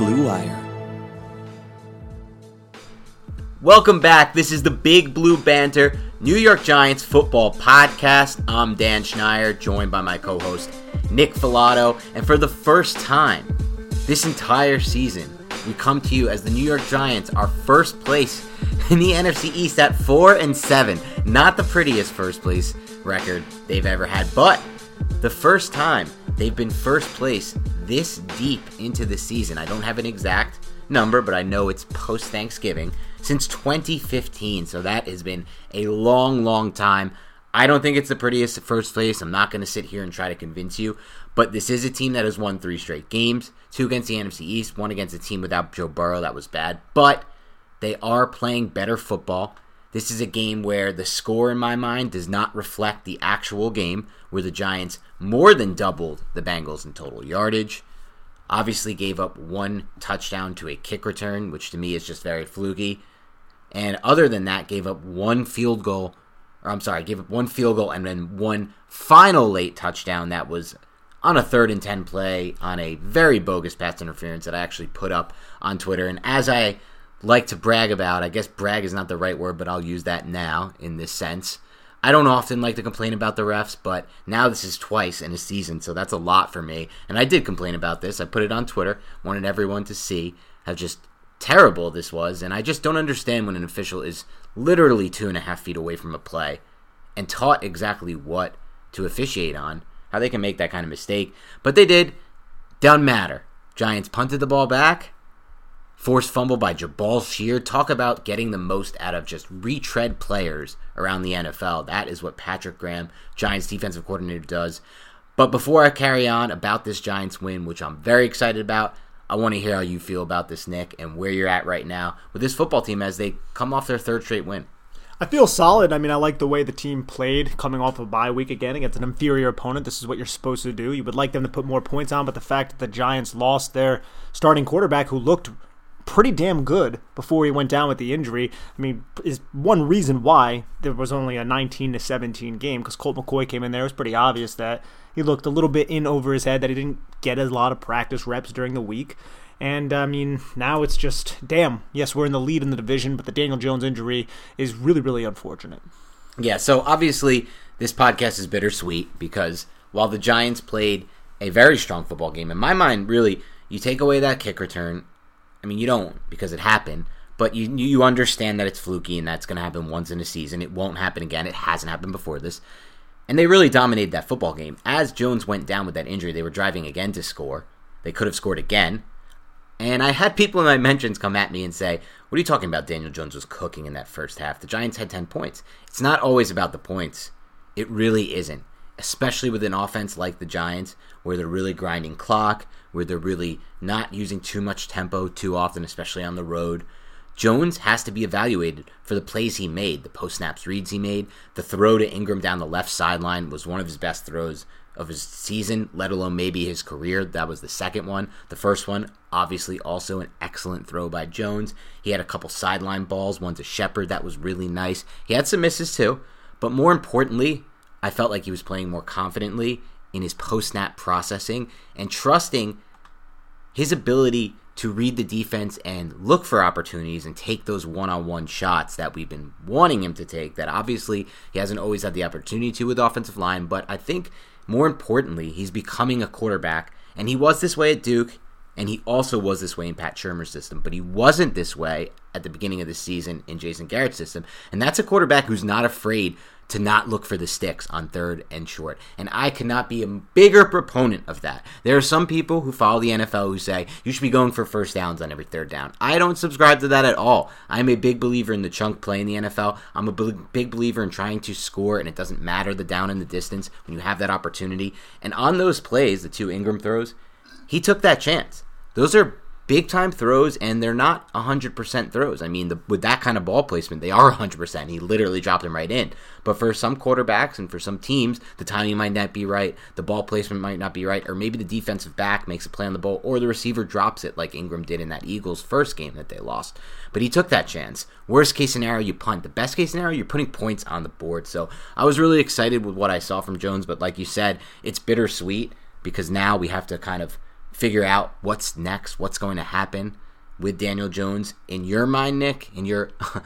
Blue Wire. Welcome back. This is the Big Blue Banter New York Giants football podcast. I'm Dan Schneider, joined by my co host Nick Falato. And for the first time this entire season, we come to you as the New York Giants are first place in the NFC East at 4 and 7. Not the prettiest first place record they've ever had, but the first time they've been first place this deep into the season. I don't have an exact number, but I know it's post Thanksgiving since 2015. So that has been a long, long time. I don't think it's the prettiest first place. I'm not going to sit here and try to convince you, but this is a team that has won three straight games two against the NFC East, one against a team without Joe Burrow. That was bad, but they are playing better football. This is a game where the score, in my mind, does not reflect the actual game, where the Giants more than doubled the Bengals in total yardage. Obviously, gave up one touchdown to a kick return, which to me is just very fluky. And other than that, gave up one field goal, or I'm sorry, gave up one field goal and then one final late touchdown that was on a third and 10 play on a very bogus pass interference that I actually put up on Twitter. And as I like to brag about. I guess brag is not the right word, but I'll use that now in this sense. I don't often like to complain about the refs, but now this is twice in a season, so that's a lot for me. And I did complain about this. I put it on Twitter, wanted everyone to see how just terrible this was, and I just don't understand when an official is literally two and a half feet away from a play and taught exactly what to officiate on, how they can make that kind of mistake. But they did. Doesn't matter. Giants punted the ball back. Forced fumble by Jabaal Sheard. Talk about getting the most out of just retread players around the NFL. That is what Patrick Graham, Giants defensive coordinator, does. But before I carry on about this Giants win, which I'm very excited about, I want to hear how you feel about this, Nick, and where you're at right now with this football team as they come off their third straight win. I feel solid. I mean, I like the way the team played coming off a of bye week again against an inferior opponent. This is what you're supposed to do. You would like them to put more points on, but the fact that the Giants lost their starting quarterback who looked pretty damn good before he went down with the injury. I mean, is one reason why there was only a 19 to 17 game because Colt McCoy came in there. It was pretty obvious that he looked a little bit in over his head, that he didn't get a lot of practice reps during the week. And I mean, now it's just damn. Yes, we're in the lead in the division, but the Daniel Jones injury is really, really unfortunate. Yeah, so obviously this podcast is bittersweet because while the Giants played a very strong football game, in my mind, really, you take away that kick return. I mean, you don't because it happened, but you you understand that it's fluky and that's going to happen once in a season. It won't happen again. It hasn't happened before this. And they really dominated that football game. As Jones went down with that injury, they were driving again to score. They could have scored again. And I had people in my mentions come at me and say, What are you talking about? Daniel Jones was cooking in that first half. The Giants had 10 points. It's not always about the points. It really isn't. Especially with an offense like the Giants, where they're really grinding clock, where they're really not using too much tempo too often, especially on the road. Jones has to be evaluated for the plays he made, the post snaps reads he made. The throw to Engram down the left sideline was one of his best throws of his season, let alone maybe his career. That was the second one. The first one, obviously, also an excellent throw by Jones. He had a couple sideline balls, one to Shepard that was really nice. He had some misses too, but more importantly, I felt like he was playing more confidently in his post snap processing and trusting his ability to read the defense and look for opportunities and take those one-on-one shots that we've been wanting him to take that obviously he hasn't always had the opportunity to with offensive line but I think more importantly he's becoming a quarterback and he was this way at Duke and he also was this way in Pat Shurmur's system but he wasn't this way at the beginning of the season in Jason Garrett's system and that's a quarterback who's not afraid to not look for the sticks on third and short. And I cannot be a bigger proponent of that. There are some people who follow the NFL who say you should be going for first downs on every third down. I don't subscribe to that at all. I'm a big believer in the chunk play in the NFL. I'm a big believer in trying to score, and it doesn't matter the down and the distance when you have that opportunity. And on those plays, the two Engram throws, he took that chance. Those are big time throws, and they're not 100% throws. I mean, the, with that kind of ball placement, they are 100%. He literally dropped them right in. But for some quarterbacks and for some teams, the timing might not be right, the ball placement might not be right, or maybe the defensive back makes a play on the ball, or the receiver drops it like Engram did in that Eagles first game that they lost. But he took that chance. Worst case scenario, you punt. The best case scenario, you're putting points on the board. So I was really excited with what I saw from Jones, but like you said, it's bittersweet because now we have to kind of figure out what's next, what's going to happen with Daniel Jones. In your mind, Nick, in your, uh,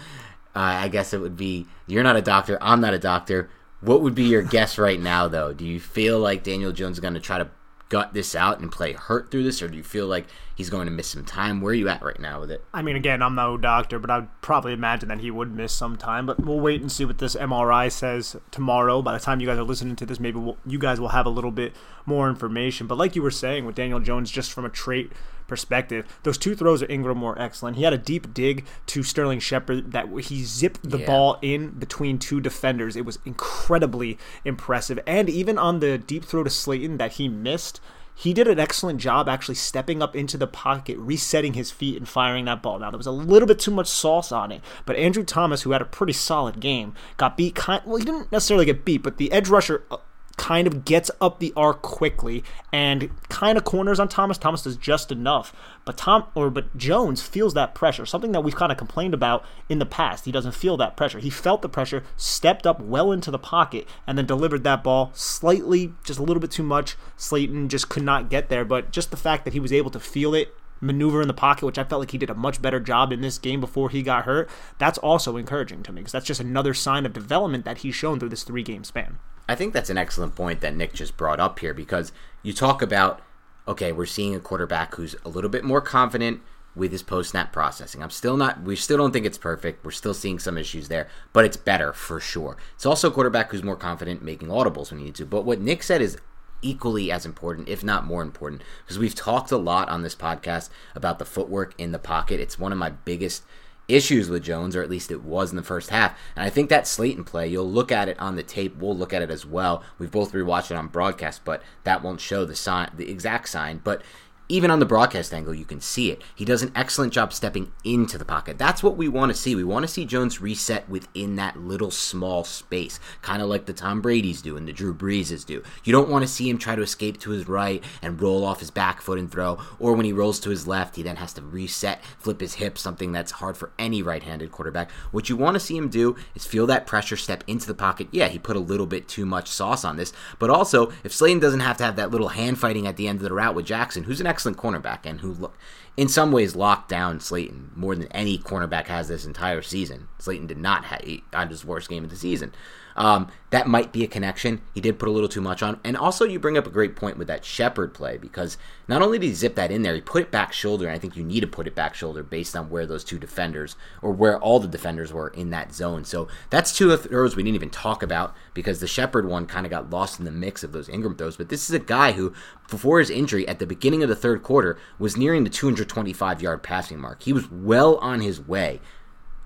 I guess it would be, you're not a doctor, I'm not a doctor. What would be your guess right now, though? Do you feel like Daniel Jones is going to try to gut this out and play hurt through this, or do you feel like he's going to miss some time? Where are you at right now with it? I mean, again, I'm no doctor, but I'd probably imagine that he would miss some time. But we'll wait and see what this MRI says tomorrow. By the time you guys are listening to this, maybe we'll, you guys will have a little bit more information. But like you were saying with Daniel Jones, just from a trait perspective, those two throws of Engram were excellent. He had a deep dig to Sterling Shepard that he zipped the yeah. ball in between two defenders. It was incredibly impressive. And even on the deep throw to Slayton that he missed, he did an excellent job actually stepping up into the pocket, resetting his feet, and firing that ball. Now, there was a little bit too much sauce on it, but Andrew Thomas, who had a pretty solid game, got beat. Kind, well, he didn't necessarily get beat, but the edge rusher uh, kind of gets up the arc quickly and kind of corners on Thomas. Thomas does just enough, but Tom or but Jones feels that pressure. Something that we've kind of complained about in the past. He doesn't feel that pressure. He felt the pressure, stepped up well into the pocket, and then delivered that ball slightly, just a little bit too much. Slayton just could not get there, but just the fact that he was able to feel it maneuver in the pocket, which I felt like he did a much better job in this game before he got hurt, that's also encouraging to me because that's just another sign of development that he's shown through this three game span. I think that's an excellent point that Nick just brought up here because you talk about okay, we're seeing a quarterback who's a little bit more confident with his post snap processing. I'm still not we still don't think it's perfect. We're still seeing some issues there, but it's better for sure. It's also a quarterback who's more confident making audibles when he needs to. But what Nick said is equally as important, if not more important, because we've talked a lot on this podcast about the footwork in the pocket. It's one of my biggest issues with Jones, or at least it was in the first half. And I think that Slayton play, you'll look at it on the tape. We'll look at it as well. We've both rewatched it on broadcast, but that won't show the sign, the exact sign. But even on the broadcast angle, you can see it. He does an excellent job stepping into the pocket. That's what we want to see. We want to see Jones reset within that little small space, kind of like the Tom Brady's do and the Drew Breeses do. You don't want to see him try to escape to his right and roll off his back foot and throw, or when he rolls to his left, he then has to reset, flip his hip, something that's hard for any right handed quarterback. What you want to see him do is feel that pressure, step into the pocket. Yeah, he put a little bit too much sauce on this, but also if Slayton doesn't have to have that little hand fighting at the end of the route with Jackson, who's an excellent cornerback and who look in some ways locked down Slayton more than any cornerback has this entire season. Slayton did not have on his worst game of the season. Um, that might be a connection. He did put a little too much on. And also, you bring up a great point with that Shepard play because not only did he zip that in there, he put it back shoulder. And I think you need to put it back shoulder based on where those two defenders or where all the defenders were in that zone. So that's two throws we didn't even talk about because the Shepard one kind of got lost in the mix of those Engram throws. But this is a guy who, before his injury at the beginning of the third quarter, was nearing the 225 yard passing mark. He was well on his way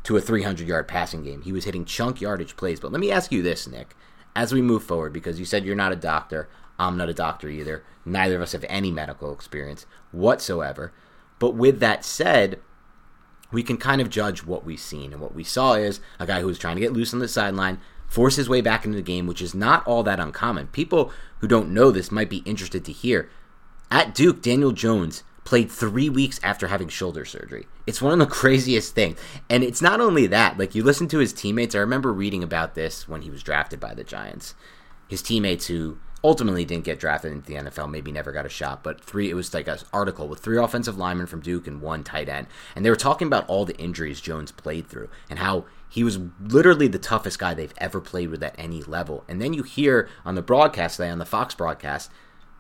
to a 300 yard passing game. He was hitting chunk yardage plays. But let me ask you this, Nick, as we move forward, because you said you're not a doctor. I'm not a doctor either. Neither of us have any medical experience whatsoever. But with that said, we can kind of judge what we've seen. And what we saw is a guy who was trying to get loose on the sideline, force his way back into the game, which is not all that uncommon. People who don't know this might be interested to hear. At Duke, Daniel Jones played three weeks after having shoulder surgery. It's one of the craziest things. And it's not only that, like you listen to his teammates. I remember reading about this when he was drafted by the Giants. His teammates who ultimately didn't get drafted into the NFL, maybe never got a shot, but three, it was like an article with three offensive linemen from Duke and one tight end. And they were talking about all the injuries Jones played through and how he was literally the toughest guy they've ever played with at any level. And then you hear on the broadcast today, on the Fox broadcast,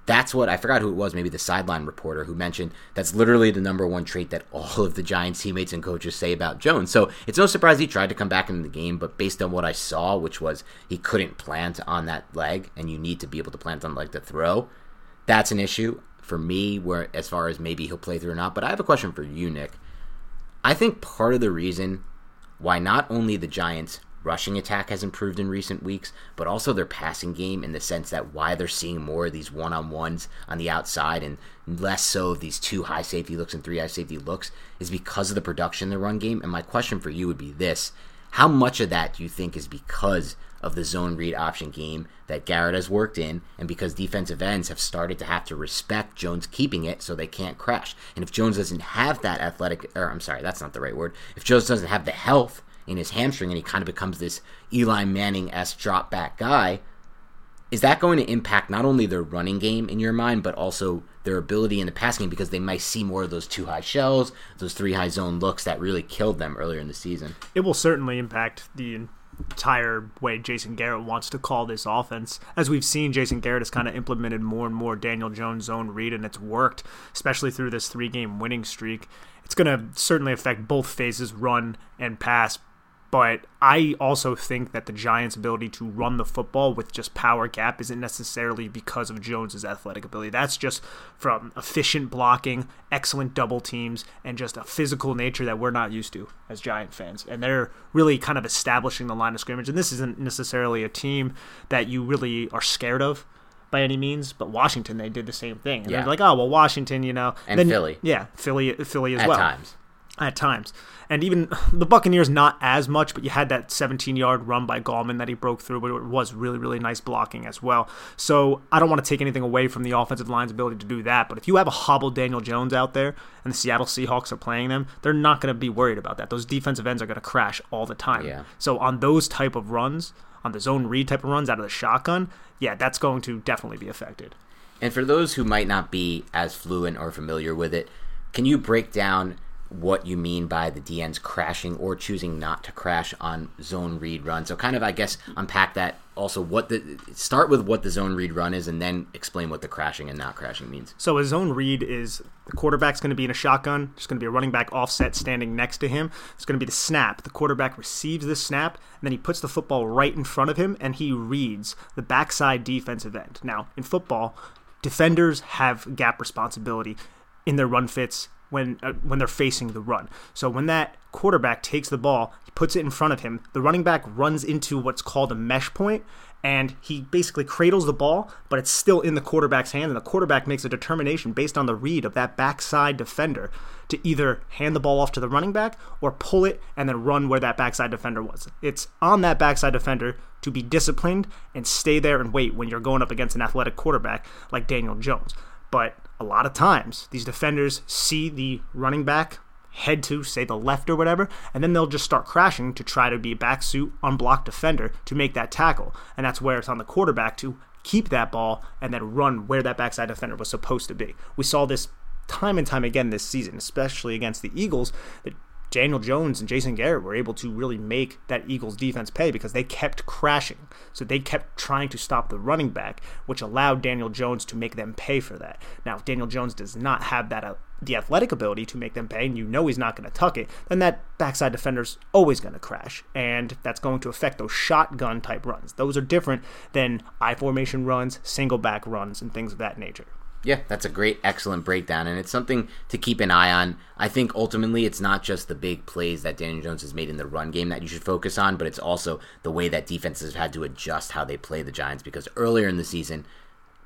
that's what I forgot who it was, maybe the sideline reporter who mentioned that's literally the number one trait that all of the Giants teammates and coaches say about Jones. So it's no surprise he tried to come back into the game, but based on what I saw, which was he couldn't plant on that leg, and you need to be able to plant on like the throw, that's an issue for me. Where as far as maybe he'll play through or not, but I have a question for you, Nick. I think part of the reason why not only the Giants rushing attack has improved in recent weeks, but also their passing game in the sense that why they're seeing more of these one on ones on the outside and less so of these two high safety looks and three high safety looks is because of the production in the run game. And my question for you would be this How much of that do you think is because of the zone read option game that Garrett has worked in, and because defensive ends have started to have to respect Jones keeping it so they can't crash. And if Jones doesn't have that athletic, or I'm sorry, that's not the right word, if Jones doesn't have the health in his hamstring and he kind of becomes this Eli Manning s drop back guy, is that going to impact not only their running game in your mind, but also their ability in the passing game because they might see more of those two high shells, those three high zone looks that really killed them earlier in the season? It will certainly impact the entire way Jason Garrett wants to call this offense. As we've seen, Jason Garrett has kind of implemented more and more Daniel Jones zone read, and it's worked, especially through this three game winning streak. It's going to certainly affect both phases, run and pass, but I also think that the Giants' ability to run the football with just power gap isn't necessarily because of Jones's athletic ability. That's just from efficient blocking, excellent double teams, and just a physical nature that we're not used to as Giant fans. And they're really kind of establishing the line of scrimmage. And this isn't necessarily a team that you really are scared of by any means, but Washington they did the same thing. And Yeah. they're like, oh well, Washington, you know, And then- Philly. yeah, Philly, Philly as At well At times. at times. And even the Buccaneers, not as much, but you had that 17 yard run by Gallman that he broke through, but it was really, really nice blocking as well. So I don't want to take anything away from the offensive line's ability to do that, but if you have a hobbled Daniel Jones out there and the Seattle Seahawks are playing them, they're not going to be worried about that. Those defensive ends are going to crash all the time. Yeah. So on those type of runs, on the zone read type of runs out of the shotgun, yeah, that's going to definitely be affected. And for those who might not be as fluent or familiar with it, can you break down what you mean by the DNs crashing or choosing not to crash on zone read run? So kind of I guess unpack that also what the start with what the zone read run is and then explain what the crashing and not crashing means. So a zone read is the quarterback's going to be in a shotgun. There's going to be a running back offset standing next to him. It's going to be the snap. The quarterback receives the snap, and then he puts the football right in front of him, and he reads the backside defensive end. Now, in football, defenders have gap responsibility in their run fits when uh, when they're facing the run. So when that quarterback takes the ball, he puts it in front of him. The running back runs into what's called a mesh point, and he basically cradles the ball, but it's still in the quarterback's hand, and the quarterback makes a determination based on the read of that backside defender to either hand the ball off to the running back or pull it and then run where that backside defender was. It's on that backside defender to be disciplined and stay there and wait when you're going up against an athletic quarterback like Daniel Jones. But a lot of times, these defenders see the running back head to, say, the left or whatever, and then they'll just start crashing to try to be a back suit, unblocked defender to make that tackle. And that's where it's on the quarterback to keep that ball and then run where that backside defender was supposed to be. We saw this time and time again this season, especially against the Eagles, that Daniel Jones and Jason Garrett were able to really make that Eagles defense pay because they kept crashing. So they kept trying to stop the running back, which allowed Daniel Jones to make them pay for that. Now, if Daniel Jones does not have that uh, the athletic ability to make them pay, and you know he's not going to tuck it, then that backside defender's always going to crash, and that's going to affect those shotgun type runs. Those are different than I formation runs, single back runs, and things of that nature. Yeah, that's a great, excellent breakdown, and it's something to keep an eye on. I think ultimately it's not just the big plays that Daniel Jones has made in the run game that you should focus on, but it's also the way that defenses have had to adjust how they play the Giants because earlier in the season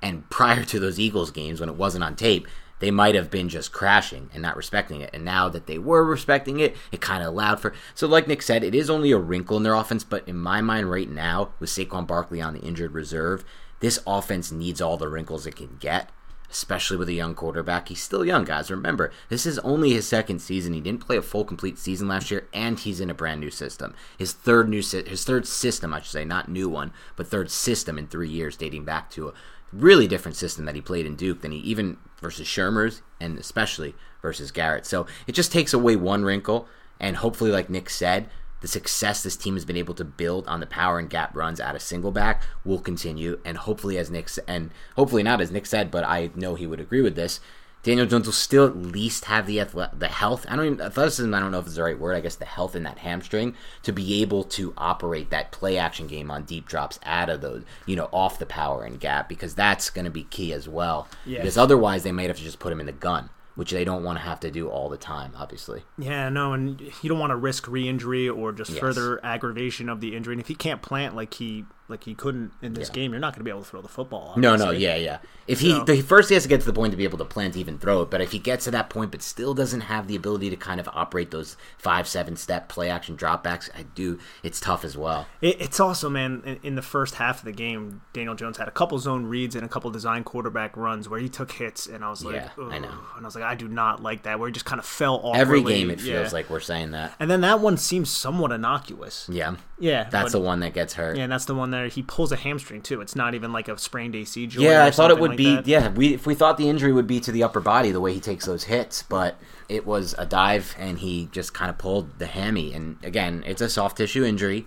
and prior to those Eagles games when it wasn't on tape, they might have been just crashing and not respecting it. And now that they were respecting it, it kind of allowed for. So, like Nick said, it is only a wrinkle in their offense, but in my mind, right now, with Saquon Barkley on the injured reserve, this offense needs all the wrinkles it can get especially with a young quarterback. He's still young, guys. Remember, this is only his second season. He didn't play a full complete season last year, and he's in a brand new system. His third new his third system, I should say, not new one, but third system in three years, dating back to a really different system that he played in Duke than he even versus Shurmur's, and especially versus Garrett. So it just takes away one wrinkle, and hopefully, like Nick said, the success this team has been able to build on the power and gap runs out of single back will continue. And hopefully, as Nick and hopefully not as Nick said, but I know he would agree with this. Daniel Jones will still at least have the the health. I don't even athleticism. I don't know if it's the right word. I guess the health in that hamstring to be able to operate that play action game on deep drops out of those, you know, off the power and gap because that's going to be key as well. Yes. Because otherwise, they might have to just put him in the gun which they don't want to have to do all the time, obviously. Yeah, no, and you don't want to risk re-injury or just yes. further aggravation of the injury. And if he can't plant like he like he couldn't in this yeah. game, you're not going to be able to throw the football. Obviously. No, no, yeah, yeah. If he the, first he has to get to the point to be able to plant, even throw it. But if he gets to that point, but still doesn't have the ability to kind of operate those five, seven step play action dropbacks, I do. It's tough as well. It, it's also man in, in, the first half of the game, Daniel Jones had a couple zone reads and a couple design quarterback runs where he took hits, and I was like, yeah, I know, and I was like, I do not like that. Where he just kind of fell off. Every game, it feels yeah. like we're saying that. And then that one seems somewhat innocuous. Yeah, yeah. That's but, the one that gets hurt. Yeah, that's the one that he pulls a hamstring too. It's not even like a sprained AC joint. Yeah, I thought it would like be. That. Yeah, we if we thought the injury would be to the upper body, the way he takes those hits, but it was a dive and he just kind of pulled the hammy. And again, it's a soft tissue injury.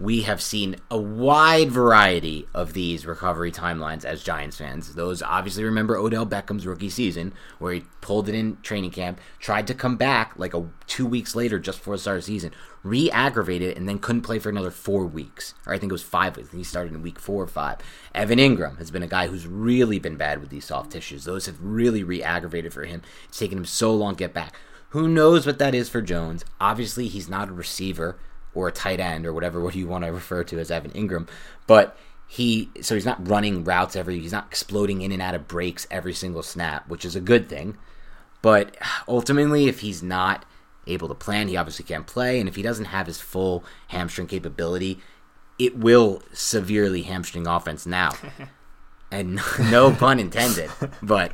We have seen a wide variety of these recovery timelines as Giants fans. Those obviously remember Odell Beckham's rookie season, where he pulled it in training camp, tried to come back like a two weeks later just before the start of the season, re-aggravated and then couldn't play for another four weeks. Or I think it was five weeks. He started in week four or five. Evan Engram has been a guy who's really been bad with these soft tissues. Those have really re-aggravated for him. It's taken him so long to get back. Who knows what that is for Jones? Obviously, he's not a receiver or a tight end or whatever what you want to refer to as Evan Engram, but he so he's not running routes every he's not exploding in and out of breaks every single snap, which is a good thing. But ultimately, if he's not able to plan. He obviously can't play, and if he doesn't have his full hamstring capability, it will severely hamstring offense now. and no pun intended, but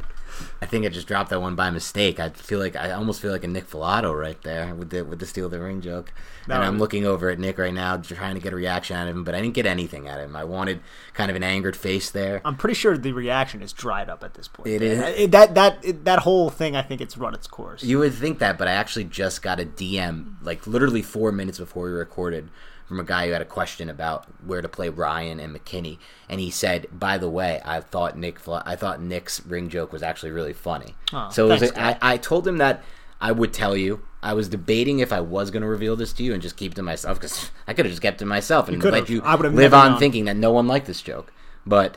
I think I just dropped that one by mistake. I feel like I almost feel like a Nick Falato right there with the with the steal the ring joke. No, and I'm looking over at Nick right now, trying to get a reaction out of him, but I didn't get anything out of him. I wanted kind of an angered face there. I'm pretty sure the reaction is dried up at this point. It is it, that that it, that whole thing. I think it's run its course. You would think that, but I actually just got a DM like literally four minutes before we recorded from a guy who had a question about where to play Ryan and McKinney, and he said, "By the way, I thought Nick, I thought Nick's ring joke was actually really funny." Oh, so thanks, I, I told him that I would tell you. I was debating if I was going to reveal this to you and just keep it to myself because I could have just kept it to myself and you let you live on known. thinking that no one liked this joke. But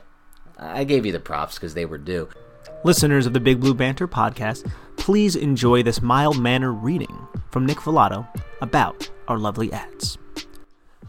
I gave you the props because they were due. Listeners of the Big Blue Banter podcast, please enjoy this mild manner reading from Nick Falato about our lovely ads.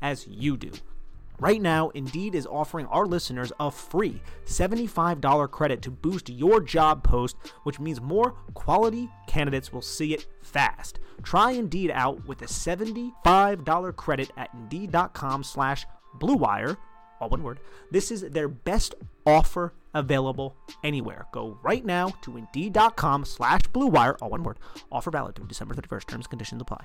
as you do. Right now, Indeed is offering our listeners a free $75 credit to boost your job post, which means more quality candidates will see it fast. Try Indeed out with a $75 credit at Indeed.com slash BlueWire, all one word. This is their best offer available anywhere. Go right now to Indeed.com slash BlueWire, all one word. Offer valid through December 31st. Terms and conditions apply.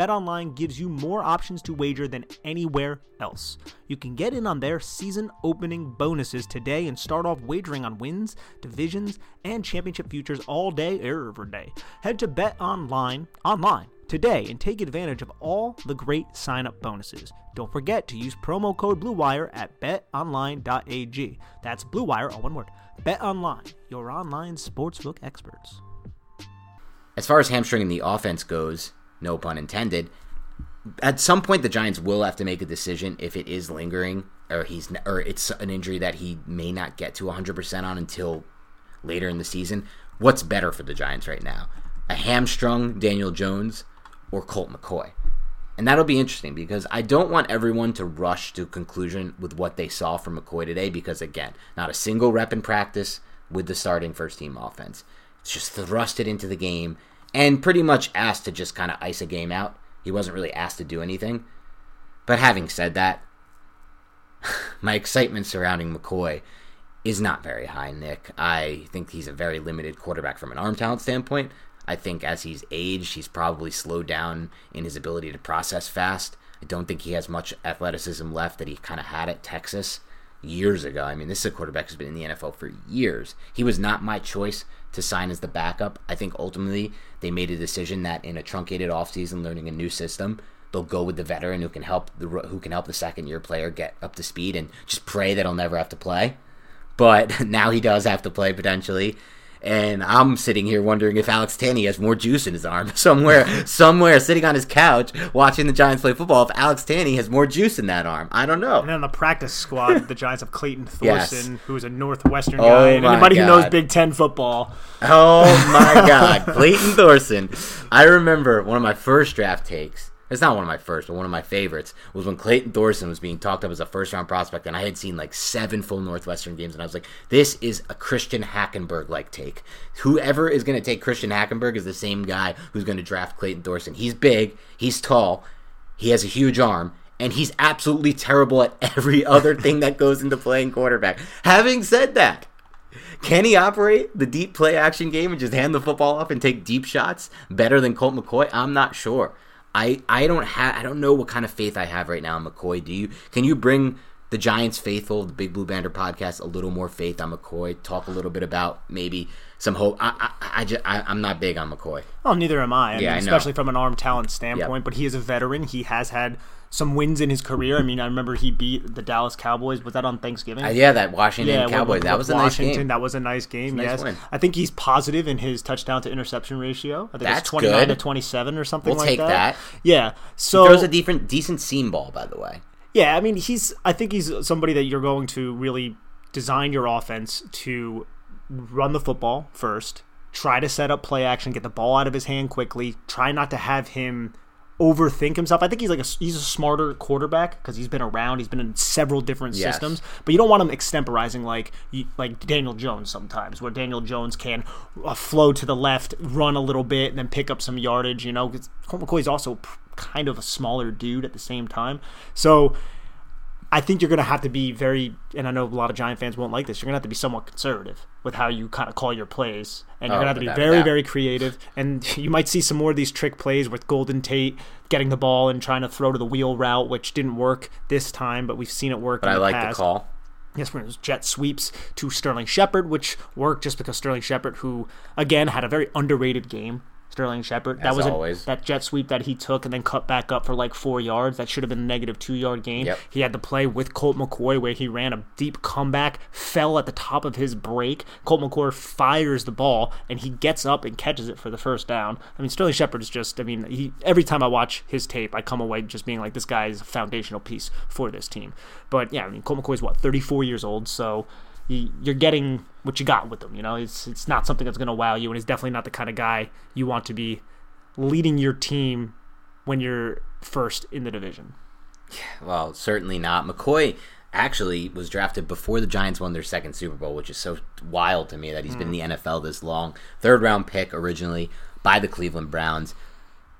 BetOnline gives you more options to wager than anywhere else. You can get in on their season opening bonuses today and start off wagering on wins, divisions, and championship futures all day, er, every day. Head to BetOnline online today and take advantage of all the great sign up bonuses. Don't forget to use promo code BLUEWIRE at betonline.ag. That's BLUEWIRE, all one word. BetOnline, your online sportsbook experts. As far as hamstringing the offense goes, no pun intended. At some point, the Giants will have to make a decision if it is lingering or he's or it's an injury that he may not get to 100% on until later in the season. What's better for the Giants right now? A hamstrung Daniel Jones or Colt McCoy? And that'll be interesting because I don't want everyone to rush to conclusion with what they saw from McCoy today because again, not a single rep in practice with the starting first team offense. It's just thrust it into the game and pretty much asked to just kind of ice a game out. He wasn't really asked to do anything. But having said that, my excitement surrounding McCoy is not very high, Nick. I think he's a very limited quarterback from an arm talent standpoint. I think as he's aged, he's probably slowed down in his ability to process fast. I don't think he has much athleticism left that he kind of had at Texas years ago. I mean, this is a quarterback who's been in the NFL for years. He was not my choice to sign as the backup. I think ultimately they made a decision that in a truncated offseason, learning a new system, they'll go with the veteran who can help the who can help the second year player get up to speed and just pray that he'll never have to play. But now he does have to play potentially. And I'm sitting here wondering if Alex Tanney has more juice in his arm somewhere, somewhere sitting on his couch watching the Giants play football. If Alex Tanney has more juice in that arm, I don't know. And then the practice squad, the Giants have Clayton Thorson, Yes. who's a Northwestern Oh guy. And anybody who knows Big Ten football, Oh my God, Clayton Thorson. I remember one of my first draft takes. It's not one of my first, but one of my favorites was when Clayton Thorson was being talked up as a first round prospect, and I had seen like seven full Northwestern games, and I was like, this is a Christian Hackenberg like take. Whoever is going to take Christian Hackenberg is the same guy who's going to draft Clayton Thorson. He's big, he's tall, he has a huge arm, and he's absolutely terrible at every other thing that goes into playing quarterback. Having said that, can he operate the deep play action game and just hand the football off and take deep shots better than Colt McCoy? I'm not sure. I I don't have I don't know what kind of faith I have right now in McCoy. Do you? Can you bring the Giants faithful, the Big Blue Banter podcast, a little more faith on McCoy? Talk a little bit about maybe some hope. I I, I, just, I I'm not big on McCoy. well, neither am I. I Yeah, mean, especially from an arm talent standpoint. But he is a veteran. He has had some wins in his career. I mean, I remember he beat the Dallas Cowboys. Was that on Thanksgiving? Uh, yeah, that Washington Yeah, Cowboys. that was a nice Washington. game. That was a nice game. nice yes, win. I think he's positive in his touchdown to interception ratio. I think That's it's twenty nine to twenty seven or something We'll like take that. that. Yeah. He So throws a different decent seam ball, by the way. yeah, I mean, he's. I think he's somebody that you're going to really design your offense to run the football first. Try to set up play action, get the ball out of his hand quickly. Try not to have him overthink himself. I think he's like a he's a smarter quarterback because he's been around. He's been in several different Yes. systems, but you don't want him extemporizing like like Daniel Jones sometimes, where Daniel Jones can uh, flow to the left, run a little bit, and then pick up some yardage. You know, 'cause Colt McCoy's also kind of a smaller dude at the same time, so. I think you're going to have to be very, and I know a lot of Giant fans won't like this. You're going to have to be somewhat conservative with how you kind of call your plays, and you're Oh, going to have to be very, very creative. And you might see some more of these trick plays with Golden Tate getting the ball and trying to throw to the wheel route, which didn't work this time, but we've seen it work. But in I the like past. the call. Yes, when it was jet sweeps to Sterling Shepard, which worked just because Sterling Shepard, who again had a very underrated game. Sterling Shepard. That As was a- always. that jet sweep that he took and then cut back up for like four yards. That should have been a negative two yard gain. Yep. He had to play with Colt McCoy where he ran a deep comeback, fell at the top of his break. Colt McCoy fires the ball and he gets up and catches it for the first down. I mean, Sterling Shepard is just, I mean, he every time I watch his tape, I come away just being like, this guy is a foundational piece for this team. But yeah, I mean, Colt McCoy's what, 34 years old, so you- you're getting what you got with him. You know, it's it's not something that's going to wow you, and he's definitely not the kind of guy you want to be leading your team when you're first in the division. Well, certainly not. McCoy actually was drafted before the Giants won their second Super Bowl, which is so wild to me that he's been in the NFL this long. Third round pick originally by the Cleveland Browns.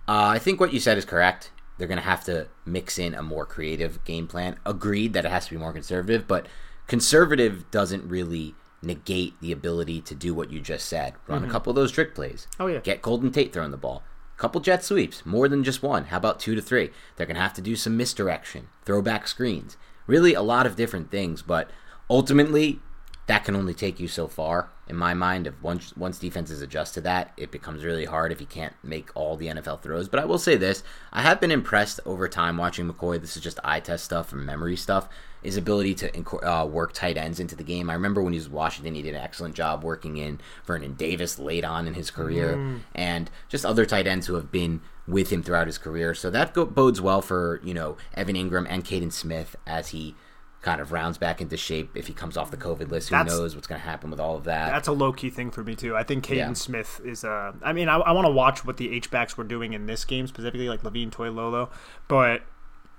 Uh, I think what you said is correct. They're going to have to mix in a more creative game plan. Agreed that it has to be more conservative, but conservative doesn't really negate the ability to do what you just said. Run a mm-hmm. couple of those trick plays. Oh, yeah. Get Golden Tate throwing the ball. Couple jet sweeps, more than just one. How about two to three? They're going to have to do some misdirection, throwback screens. Really, a lot of different things, but ultimately, that can only take you so far. In my mind, if once once defenses adjust to that, it becomes really hard if you can't make all the NFL throws. But I will say this: I have been impressed over time watching McCoy. This is just eye test stuff and memory stuff. His ability to inco- uh, work tight ends into the game. I remember when he was Washington, he did an excellent job working in Vernon Davis late on in his career, and just other tight ends who have been with him throughout his career. So that go- bodes well for you know Evan Engram and Kaden Smith as he kind of rounds back into shape if he comes off the COVID list. Who That's- knows what's going to happen with all of that? That's a low key thing for me too. I think Kaden Yeah. Smith is. Uh, I mean, I, I want to watch what the H backs were doing in this game specifically, like Levine Toilolo, but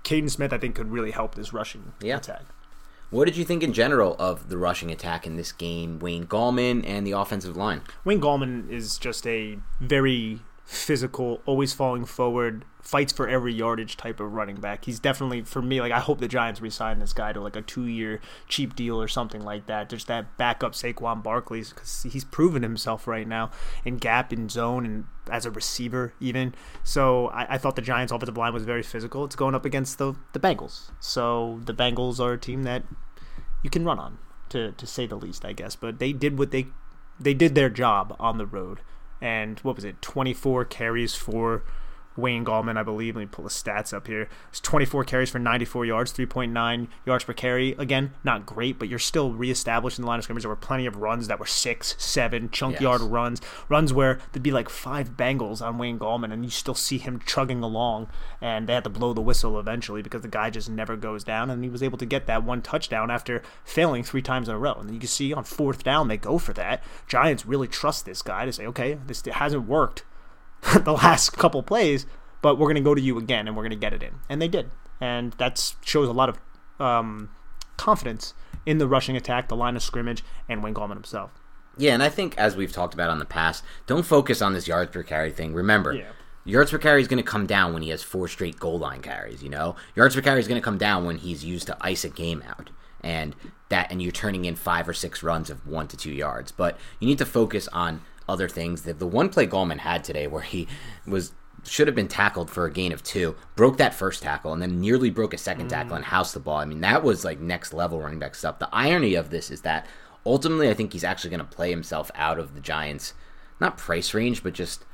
Kaden Smith I think could really help this rushing Yeah. attack. What did you think in general of the rushing attack in this game, Wayne Gallman and the offensive line? Wayne Gallman is just a very physical, always falling forward, fights for every yardage type of running back. He's definitely for me like I hope the Giants resign this guy to like a two year cheap deal or something like that. Just that backup Saquon Barkley's because he's proven himself right now in gap in zone and as a receiver even. So I, I thought the Giants offensive line was very physical. It's going up against the the Bengals. So the Bengals are a team that you can run on to to say the least, I guess. But they did what they they did their job on the road. And what was it? 24 carries for Wayne Gallman, I believe. Let me pull the stats up here. It's 24 carries for 94 yards, 3.9 yards per carry. Again, not great, but you're still reestablishing the line of scrimmage. There were plenty of runs that were six, seven, chunk Yes. yard runs, runs where there'd be like five Bengals on Wayne Gallman, and you still see him chugging along. And they had to blow the whistle eventually because the guy just never goes down, and he was able to get that one touchdown after failing three times in a row. And you can see on fourth down they go for that. Giants really trust this guy to say, okay, this hasn't worked the last couple plays, but we're going to go to you again and we're going to get it in. And they did. And that shows a lot of um, confidence in the rushing attack, the line of scrimmage, and Wayne Gallman himself. Yeah, and I think as we've talked about on the past, don't focus on this yards per carry thing. Remember, Yeah. yards per carry is going to come down when he has four straight goal line carries. You know, yards per carry is going to come down when he's used to ice a game out, and that, and you're turning in five or six runs of one to two yards. But you need to focus on other things. The, the one play Gallman had today where he was should have been tackled for a gain of two, broke that first tackle, and then nearly broke a second mm. tackle and housed the ball. I mean, that was like next level running back stuff. The irony of this is that ultimately, I think he's actually going to play himself out of the Giants, not price range, but just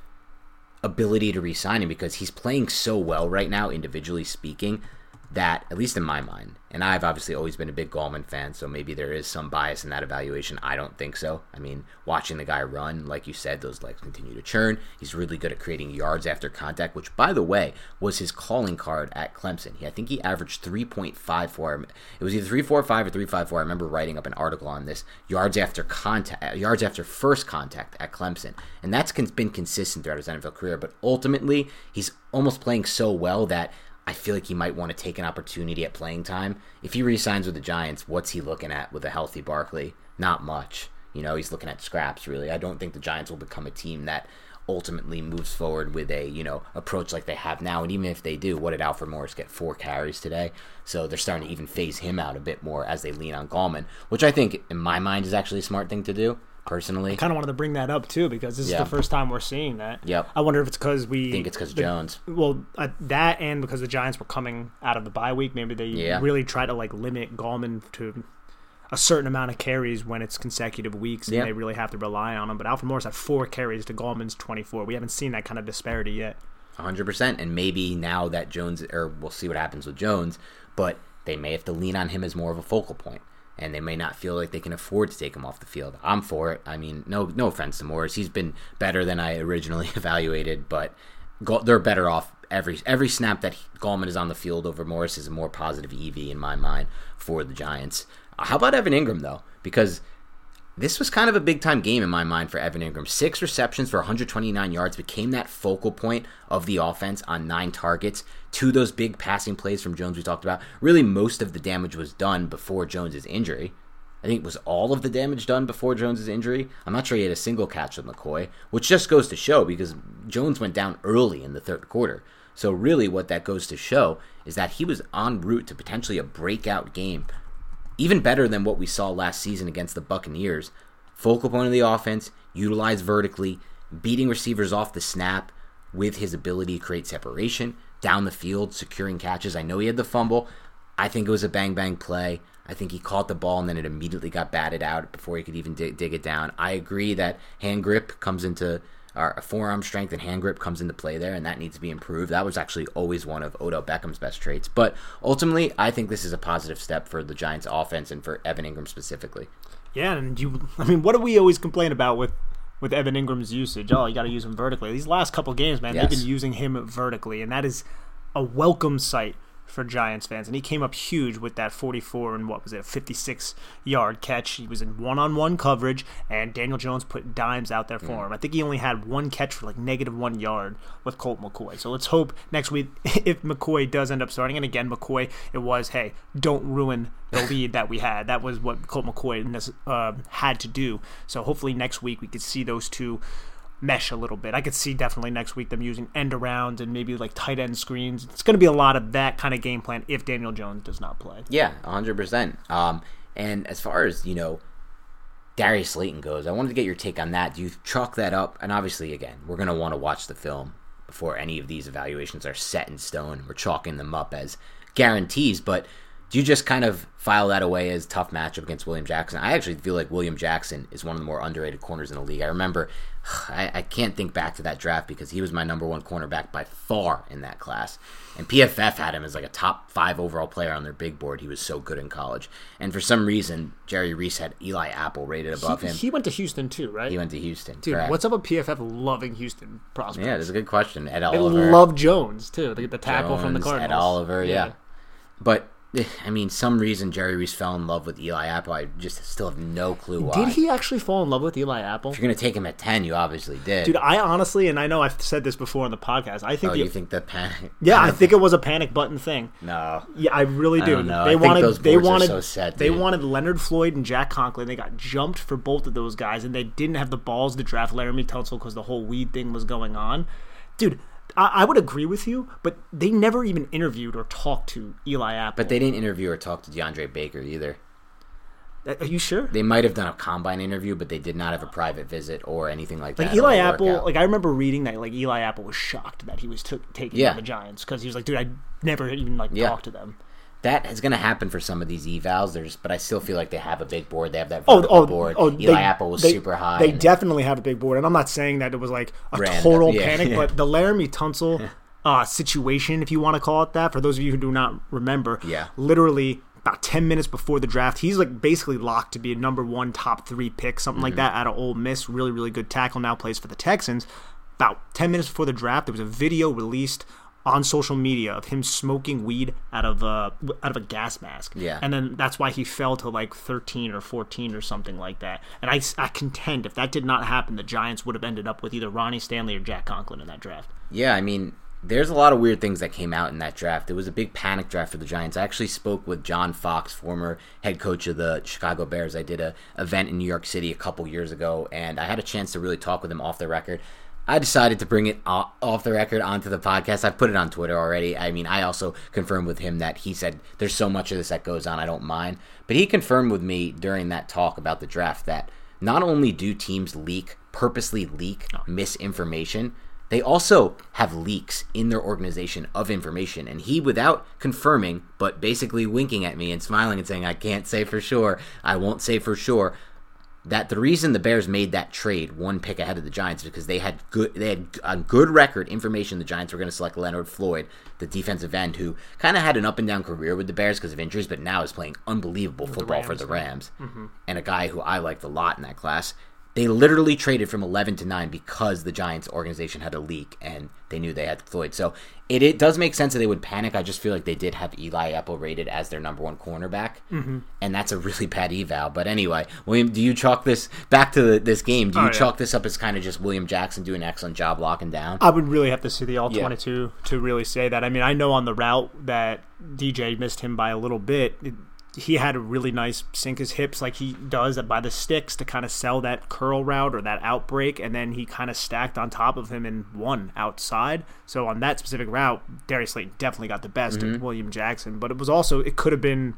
ability to re-sign him because he's playing so well right now, individually speaking, that at least in my mind, and I've obviously always been a big Gallman fan, so maybe there is some bias in that evaluation. I don't think so. I mean, watching the guy run, like you said, those legs continue to churn. He's really good at creating yards after contact, which, by the way, was his calling card at Clemson. He, I think he averaged 3.54. It was either 345 or 354. I remember writing up an article on this. Yards after contact, uh, yards after first contact at Clemson, and that's been consistent throughout his NFL career. But ultimately, he's almost playing so well that I feel like he might want to take an opportunity at playing time. If he resigns with the Giants, what's he looking at with a healthy Barkley? Not much. You know, he's looking at scraps, really. I don't think the Giants will become a team that ultimately moves forward with a, you know, approach like they have now. And even if they do, what did Alfred Morris get? Four carries today. So they're starting to even phase him out a bit more as they lean on Gallman, which I think, in my mind, is actually a smart thing to do, personally. I kind of wanted to bring that up too because this Yeah. is the first time we're seeing that. Yep. I wonder if it's because we I think it's because Jones. Well, uh, that and because the Giants were coming out of the bye week, maybe they Yeah. really try to like limit Gallman to a certain amount of carries when it's consecutive weeks and Yeah. they really have to rely on him. But Alfred Morris had four carries to Gallman's 24. We haven't seen that kind of disparity yet. 100%. And maybe now that Jones, or we'll see what happens with Jones, but they may have to lean on him as more of a focal point, And they may not feel like they can afford to take him off the field. I'm for it. I mean, no, no offense to Morris. He's been better than I originally evaluated, but they're better off every every snap that Gallman is on the field over Morris is a more positive EV in my mind for the Giants. How about Evan Engram though? Because this was kind of a big time game in my mind for Evan Engram. Six receptions for 129 yards became that focal point of the offense on nine targets. Two those big passing plays from Jones we talked about. Really, most of the damage was done before Jones's injury. I think it was all of the damage done before Jones's injury. I'm not sure he had a single catch with McCoy, which just goes to show because Jones went down early in the third quarter. So really, what that goes to show is that he was en route to potentially a breakout game even better than what we saw last season against the Buccaneers. Focal point of the offense, utilized vertically, beating receivers off the snap with his ability to create separation, down the field, securing catches. I know he had the fumble. I think it was a bang bang play. I think he caught the ball and then it immediately got batted out before he could even dig, dig it down. I agree that hand grip comes into our forearm strength and hand grip comes into play there, and that needs to be improved. That was actually always one of Odell Beckham's best traits. But ultimately, I think this is a positive step for the Giants' offense and for Evan Engram specifically. Yeah, and you, I mean, what do we always complain about with with Evan Engram's usage? Oh, you got to use him vertically. These last couple games, man, they've been using him vertically, and that is a welcome sight for Giants fans. And he came up huge with that 44 and what was it, 56 yard catch. He was in one on one coverage, and Daniel Jones put dimes out there for him. I think he only had one catch for like negative one yard with Colt McCoy. So let's hope next week if McCoy does end up starting. And again, McCoy, it was hey, don't ruin the lead that we had. That was what Colt McCoy uh, had to do. So hopefully next week we could see those two mesh a little bit. I could see definitely next week them using end arounds and maybe like tight end screens. It's going to be a lot of that kind of game plan if Daniel Jones does not play. Yeah, 100%. Um, and as far as, you know, Darius Slayton goes, I wanted to get your take on that. Do you chalk that up? And obviously, again, we're going to want to watch the film before any of these evaluations are set in stone. We're chalking them up as guarantees, but do you just kind of file that away as tough matchup against William Jackson? I actually feel like William Jackson is one of the more underrated corners in the league. I remember, I, I can't think back to that draft because he was my number one cornerback by far in that class. And PFF had him as like a top five overall player on their big board. He was so good in college. And for some reason, Jerry Reese had Eli Apple rated above him. He went to Houston too, right? He went to Houston. Dude, correct. what's up with PFF loving Houston prospects? Yeah, that's a good question. Ed Oliver. They love Jones too, They get the tackle from the Jones, Cardinals. Ed Oliver, yeah. Yeah. But Eh, I mean, some reason Jerry Reese fell in love with Eli Apple. I just still have no clue why. Did he actually fall in love with Eli Apple? If you're gonna take him at ten, you obviously did. Dude, I honestly, and I know I've said this before on the podcast. I think, oh, the- you think the panic? yeah, I think it was a panic button thing. no. Yeah, I really do. don't. They I think wanted those they wanted so set, they wanted Leonard Floyd and Jack Conklin. They got jumped for both of those guys, and they didn't have the balls to draft Laremy Tunsil because the whole weed thing was going on. Dude, I, I would agree with you, but they never even interviewed or talked to Eli Apple. But they didn't interview or talk to DeAndre Baker either. Uh, Are you sure? They might have done a combine interview, but they did not have a private visit or anything like that. Like Eli Apple, like I remember reading that like Eli Apple was shocked that he was took taken Yeah. the Giants because he was like, dude, I never even like Yeah. talked to them. That is going to happen for some of these evals. There's, but I still feel like they have a big board. They have that Oh, vertical oh, board. oh, Eli they- Apple was they- super high. They definitely have a big board, and I'm not saying that it was like a Random, total yeah, panic, yeah. but the Laremy Tunsil uh, situation, if you want to call it that, for those of you who do not remember, Yeah. literally about 10 minutes before the draft, he's like basically locked to be a number one top three pick, something Mm-hmm. like that, out of Ole Miss. Really, really good tackle. Now plays for the Texans. About 10 minutes before the draft, there was a video released on social media of him smoking weed out of a out of a gas mask. Yeah. And then that's why he fell to like 13 or 14 or something like that. And I, I contend if that did not happen, the Giants would have ended up with either Ronnie Stanley or Jack Conklin in that draft. Yeah, I mean, there's a lot of weird things that came out in that draft. It was a big panic draft for the Giants. I actually spoke with John Fox, former head coach of the Chicago Bears. I did a event in New York City a couple years ago, and I had a chance to really talk with him off the record. I decided to bring it off the record onto the podcast. I've put it on Twitter already. I mean, I also confirmed with him that he said there's so much of this that goes on, I don't mind. But he confirmed with me during that talk about the draft that not only do teams leak, purposely leak oh. misinformation, they also have leaks in their organization of information. And he, without confirming, but basically winking at me and smiling and saying, I can't say for sure, I won't say for sure, that the reason the Bears made that trade one pick ahead of the Giants is because they had good they had a good record information the Giants were going to select Leonard Floyd, the defensive end who kind of had an up and down career with the Bears because of injuries, but now is playing unbelievable football the for the Rams, mm-hmm. and a guy who I liked a lot in that class. They literally traded from 11 to 9 because the Giants organization had a leak and they knew they had Floyd. So it, it does make sense that they would panic. I just feel like they did have Eli Apple rated as their number one cornerback. Mm-hmm. And that's a really bad eval. But anyway, William, do you chalk this back to the, this game? Do you oh, yeah. chalk this up as kind of just William Jackson doing an excellent job locking down? I would really have to see the all 22 yeah. to really say that. I mean, I know on the route that DJ missed him by a little bit. It, he had a really nice sink his hips like he does by the sticks to kind of sell that curl route or that outbreak, and then he kind of stacked on top of him and won outside. So on that specific route, Darius Slayton definitely got the best mm-hmm. of William Jackson, but it was also it could have been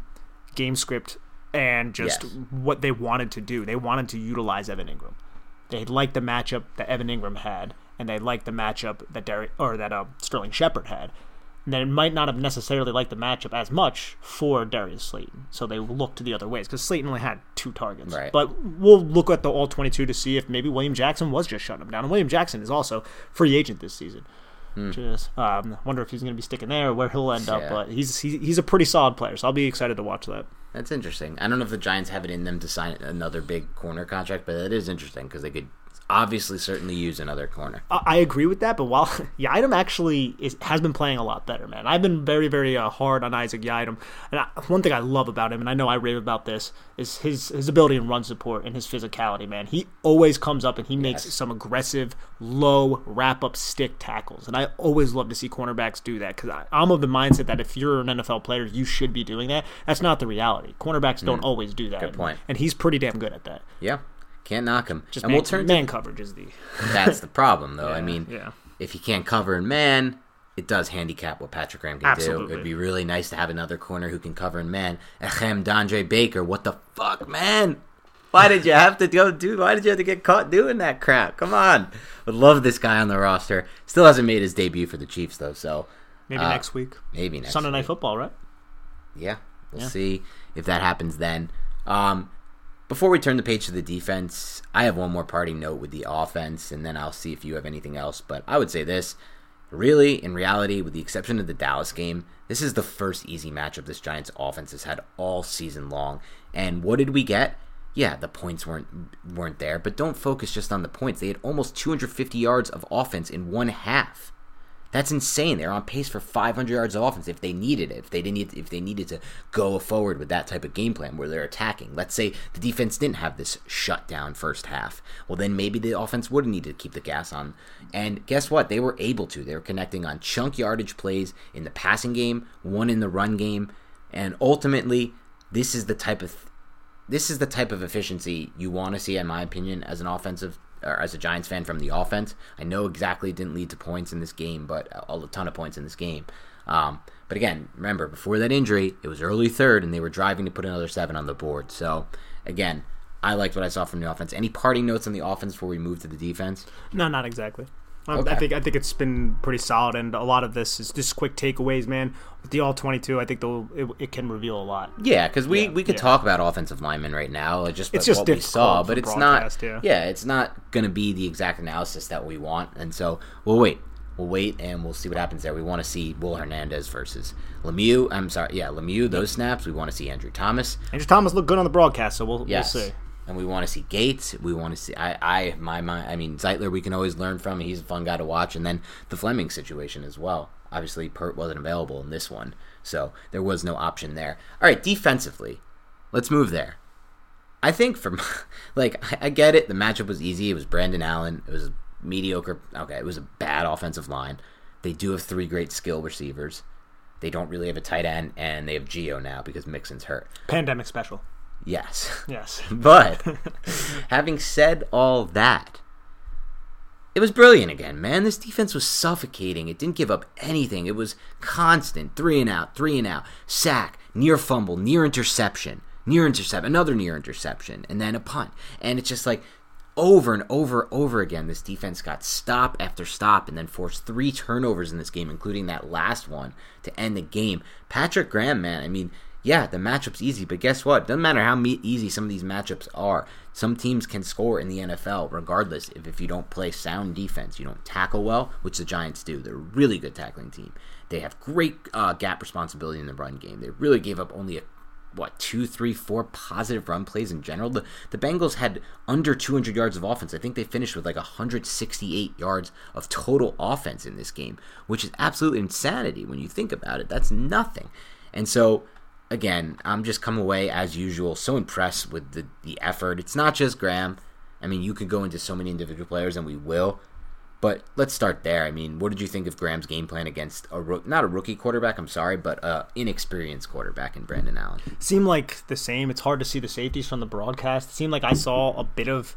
game script and just yes. what they wanted to do. They wanted to utilize Evan Engram. They liked the matchup that Evan Engram had, and they liked the matchup that Dar- or that uh, Sterling Shepard had then it might not have necessarily liked the matchup as much for Darius Slayton. So they looked to the other ways because Slayton only had two targets. Right. But we'll look at the all 22 to see if maybe William Jackson was just shutting him down. And William Jackson is also free agent this season. Hmm. Just um, wonder if he's going to be sticking there or where he'll end yeah. up. But he's he, he's a pretty solid player, so I'll be excited to watch that. That's interesting. I don't know if the Giants have it in them to sign another big corner contract, but it is interesting because they could obviously certainly use another corner. I agree with that, but while Yiadom actually is, has been playing a lot better, man. I've been very, very uh, hard on Isaac Yiadom, and I, one thing I love about him, and I know I rave about this, is his his ability in run support and his physicality, man. He always comes up and he makes yes. some aggressive, low wrap up stick tackles, and I always love to see cornerbacks do that because I'm of the mindset that if you're an NFL player, you should be doing that. That's not the reality. Cornerbacks don't mm. always do that. Good point. And, and he's pretty damn good at that. Yeah. Can't knock him. Just and man, we'll turn man to, coverage is the. that's the problem, though. Yeah, I mean, yeah. if he can't cover in man, it does handicap what Patrick Graham can Absolutely. do. It'd be really nice to have another corner who can cover in man. Ahem, DeAndre Baker. What the fuck, man? Why did you have to go do? Why did you have to get caught doing that crap? Come on. Would love this guy on the roster. Still hasn't made his debut for the Chiefs though. So maybe uh, next week. Maybe next Sunday week. Night Football, right? Yeah, we'll yeah. see if that happens then. Um, before we turn the page to the defense, I have one more parting note with the offense, and then I'll see if you have anything else. But I would say this really, in reality, with the exception of the Dallas game, this is the first easy matchup this Giants offense has had all season long. And what did we get? Yeah, the points weren't weren't there, but don't focus just on the points. They had almost 250 yards of offense in one half. That's insane. They're on pace for 500 yards of offense if they needed it. If they didn't, if they needed to go forward with that type of game plan where they're attacking. Let's say the defense didn't have this shutdown first half. Well, then maybe the offense would needed to keep the gas on. And guess what? They were able to. They were connecting on chunk yardage plays in the passing game, one in the run game, and ultimately, this is the type of this is the type of efficiency you want to see, in my opinion, as an offensive or as a Giants fan from the offense. I know exactly it didn't lead to points in this game, but a ton of points in this game. Um, but again, remember before that injury, it was early third, and they were driving to put another seven on the board. So again, I liked what I saw from the offense. Any parting notes on the offense before we move to the defense? No, not exactly. Okay. I think I think it's been pretty solid, and a lot of this is just quick takeaways, man. With the all twenty two, I think it, it, can reveal a lot. Yeah, because we, yeah, we could yeah. talk about offensive linemen right now, just it's just what we saw, but it's not. Yeah. yeah, it's not going to be the exact analysis that we want, and so we'll wait. We'll wait and we'll see what happens there. We want to see Will Hernandez versus Lemieux. I'm sorry, yeah, Lemieux. Those snaps. We want to see Andrew Thomas. Andrew Thomas looked good on the broadcast, so we'll, yes. we'll see and we want to see Gates. We want to see. I, I, my mind. I mean, Zeitler. We can always learn from. He's a fun guy to watch, and then the Fleming situation as well. Obviously, Peart wasn't available in this one, so there was no option there. All right, defensively, let's move there. I think from like I, I get it. The matchup was easy. It was Brandon Allen. It was mediocre. Okay, it was a bad offensive line. They do have three great skill receivers. They don't really have a tight end, and they have Gio now because Mixon's hurt. Pandemic special. Yes. Yes. but having said all that, it was brilliant again, man. This defense was suffocating. It didn't give up anything. It was constant. Three and out, three and out. Sack, near fumble, near interception, near intercept, another near interception, and then a punt. And it's just like over and over over again, this defense got stop after stop and then forced three turnovers in this game, including that last one to end the game. Patrick Graham, man, I mean, yeah, the matchup's easy, but guess what? Doesn't matter how me- easy some of these matchups are. Some teams can score in the NFL regardless if, if you don't play sound defense, you don't tackle well, which the Giants do. They're a really good tackling team. They have great uh, gap responsibility in the run game. They really gave up only a what two, three, four positive run plays in general. The the Bengals had under 200 yards of offense. I think they finished with like 168 yards of total offense in this game, which is absolute insanity when you think about it. That's nothing. And so again, I'm just come away as usual so impressed with the the effort. It's not just Graham. I mean, you could go into so many individual players, and we will. But let's start there. I mean, what did you think of Graham's game plan against a ro- not a rookie quarterback? I'm sorry, but a inexperienced quarterback in Brandon Allen. Seemed like the same. It's hard to see the safeties from the broadcast. It seemed like I saw a bit of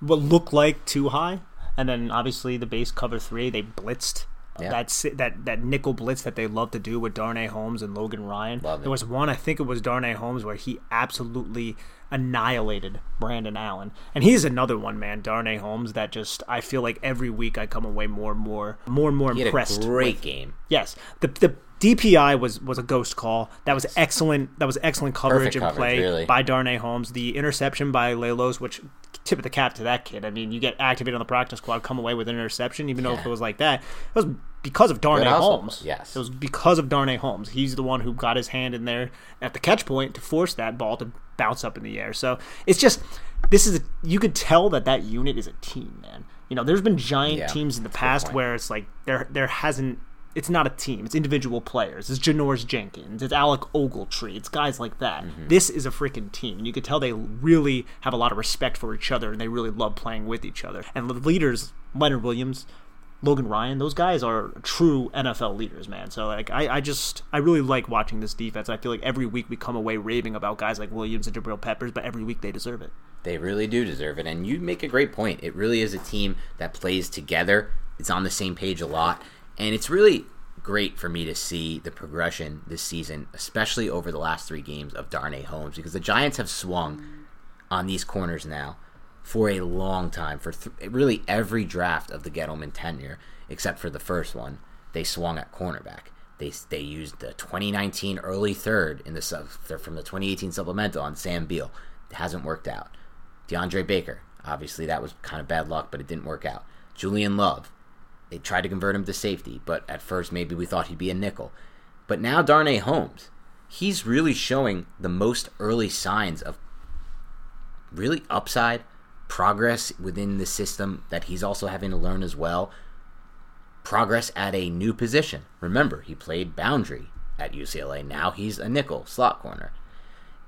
what looked like too high, and then obviously the base cover three they blitzed. Yeah. That that that nickel blitz that they love to do with Darnay Holmes and Logan Ryan. There was one, I think it was Darnay Holmes, where he absolutely annihilated Brandon Allen, and he's another one, man. Darnay Holmes that just I feel like every week I come away more and more, more and more He impressed. a great game. Yes, the the DPI was was a ghost call. That was excellent. That was excellent coverage Perfect and coverage, play really. by Darnay Holmes. The interception by Lelos, which tip of the cap to that kid. I mean, you get activated on the practice squad, come away with an interception, even though if it was like that, it was because of Darnay. Holmes. Yes. it was because of Darnay Holmes. He's the one who got his hand in there at the catch point to force that ball to bounce up in the air. So it's just this is a, you could tell that that unit is a team, man. You know, there's been giant Yeah, teams in the that's a good past where it's like there there hasn't it's not a team. It's individual players. It's Janoris Jenkins. It's Alec Ogletree. It's guys like that. Mm-hmm. This is a freaking team. And you could tell they really have a lot of respect for each other and they really love playing with each other. And the leaders, Leonard Williams, Logan Ryan, those guys are true NFL leaders, man. So like I, I just I really like watching this defense. I feel like every week we come away raving about guys like Williams and Jabrill Peppers, but every week they deserve it. They really do deserve it. And you make a great point. It really is a team that plays together. It's on the same page a lot. And it's really great for me to see the progression this season, especially over the last three games of Darnay Holmes, because the Giants have swung on these corners now for a long time. For th- really every draft of the Gettleman tenure, except for the first one, they swung at cornerback. They, they used the 2019 early third in the sub, from the 2018 supplemental on Sam Beal. It hasn't worked out. DeAndre Baker, obviously that was kind of bad luck, but it didn't work out. Julian Love, they tried to convert him to safety, but at first maybe we thought he'd be a nickel. But now Darnay Holmes, he's really showing the most early signs of really upside, progress within the system that he's also having to learn as well. Progress at a new position. Remember, he played boundary at UCLA. Now he's a nickel slot corner.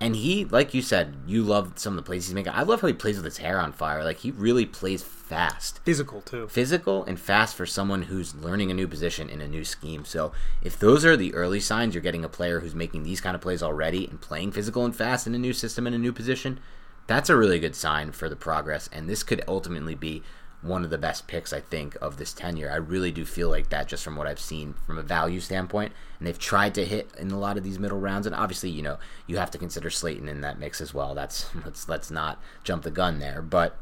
And he, like you said, you love some of the plays he's making. I love how he plays with his hair on fire. Like he really plays fast Physical too. physical and fast for someone who's learning a new position in a new scheme. So if those are the early signs, you're getting a player who's making these kind of plays already and playing physical and fast in a new system in a new position. That's a really good sign for the progress, and this could ultimately be one of the best picks I think of this tenure. I really do feel like that just from what I've seen from a value standpoint, and they've tried to hit in a lot of these middle rounds. And obviously, you know, you have to consider Slayton in that mix as well. That's let's let's not jump the gun there, but.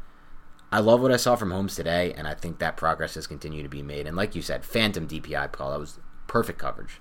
I love what I saw from Holmes today, and I think that progress has continued to be made. And like you said, phantom DPI call that was perfect coverage.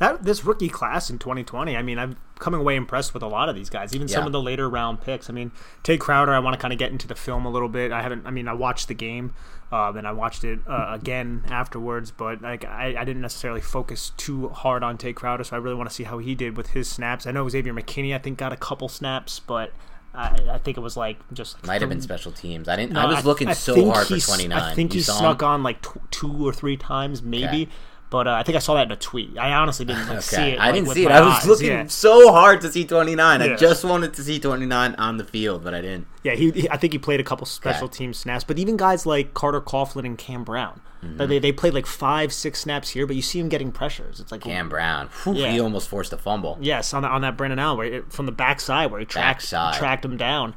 That this rookie class in 2020 i mean i'm coming away impressed with a lot of these guys even some of the later round picks i mean Tae crowder i want to kind of get into the film a little bit i haven't i mean i watched the game um, and i watched it uh, again afterwards but like I, I didn't necessarily focus too hard on Tae crowder so i really want to see how he did with his snaps i know xavier mckinney i think got a couple snaps but I, I think it was like just Might have been special teams. I didn't. no, I was looking I so think hard for twenty nine. I think you he snuck him? on like tw- two or three times, maybe. Okay. But uh, I think I saw that in a tweet. I honestly didn't like, see Okay, it. I like, didn't see it. I was eyes, looking Yeah. so hard to see twenty nine. I just wanted to see twenty nine on the field, but I didn't. Yeah, he, he- I think he played a couple special Okay. team snaps, but even guys like Carter Coughlin and Cam Brown, Mm-hmm. they they played like five, six snaps here, but you see him getting pressures. It's like Cam Brown, whew, Yeah. he almost forced a fumble. Yes, on, the, on that Brandon Allen, where it, from the backside, where he tracked, Backside. tracked him down.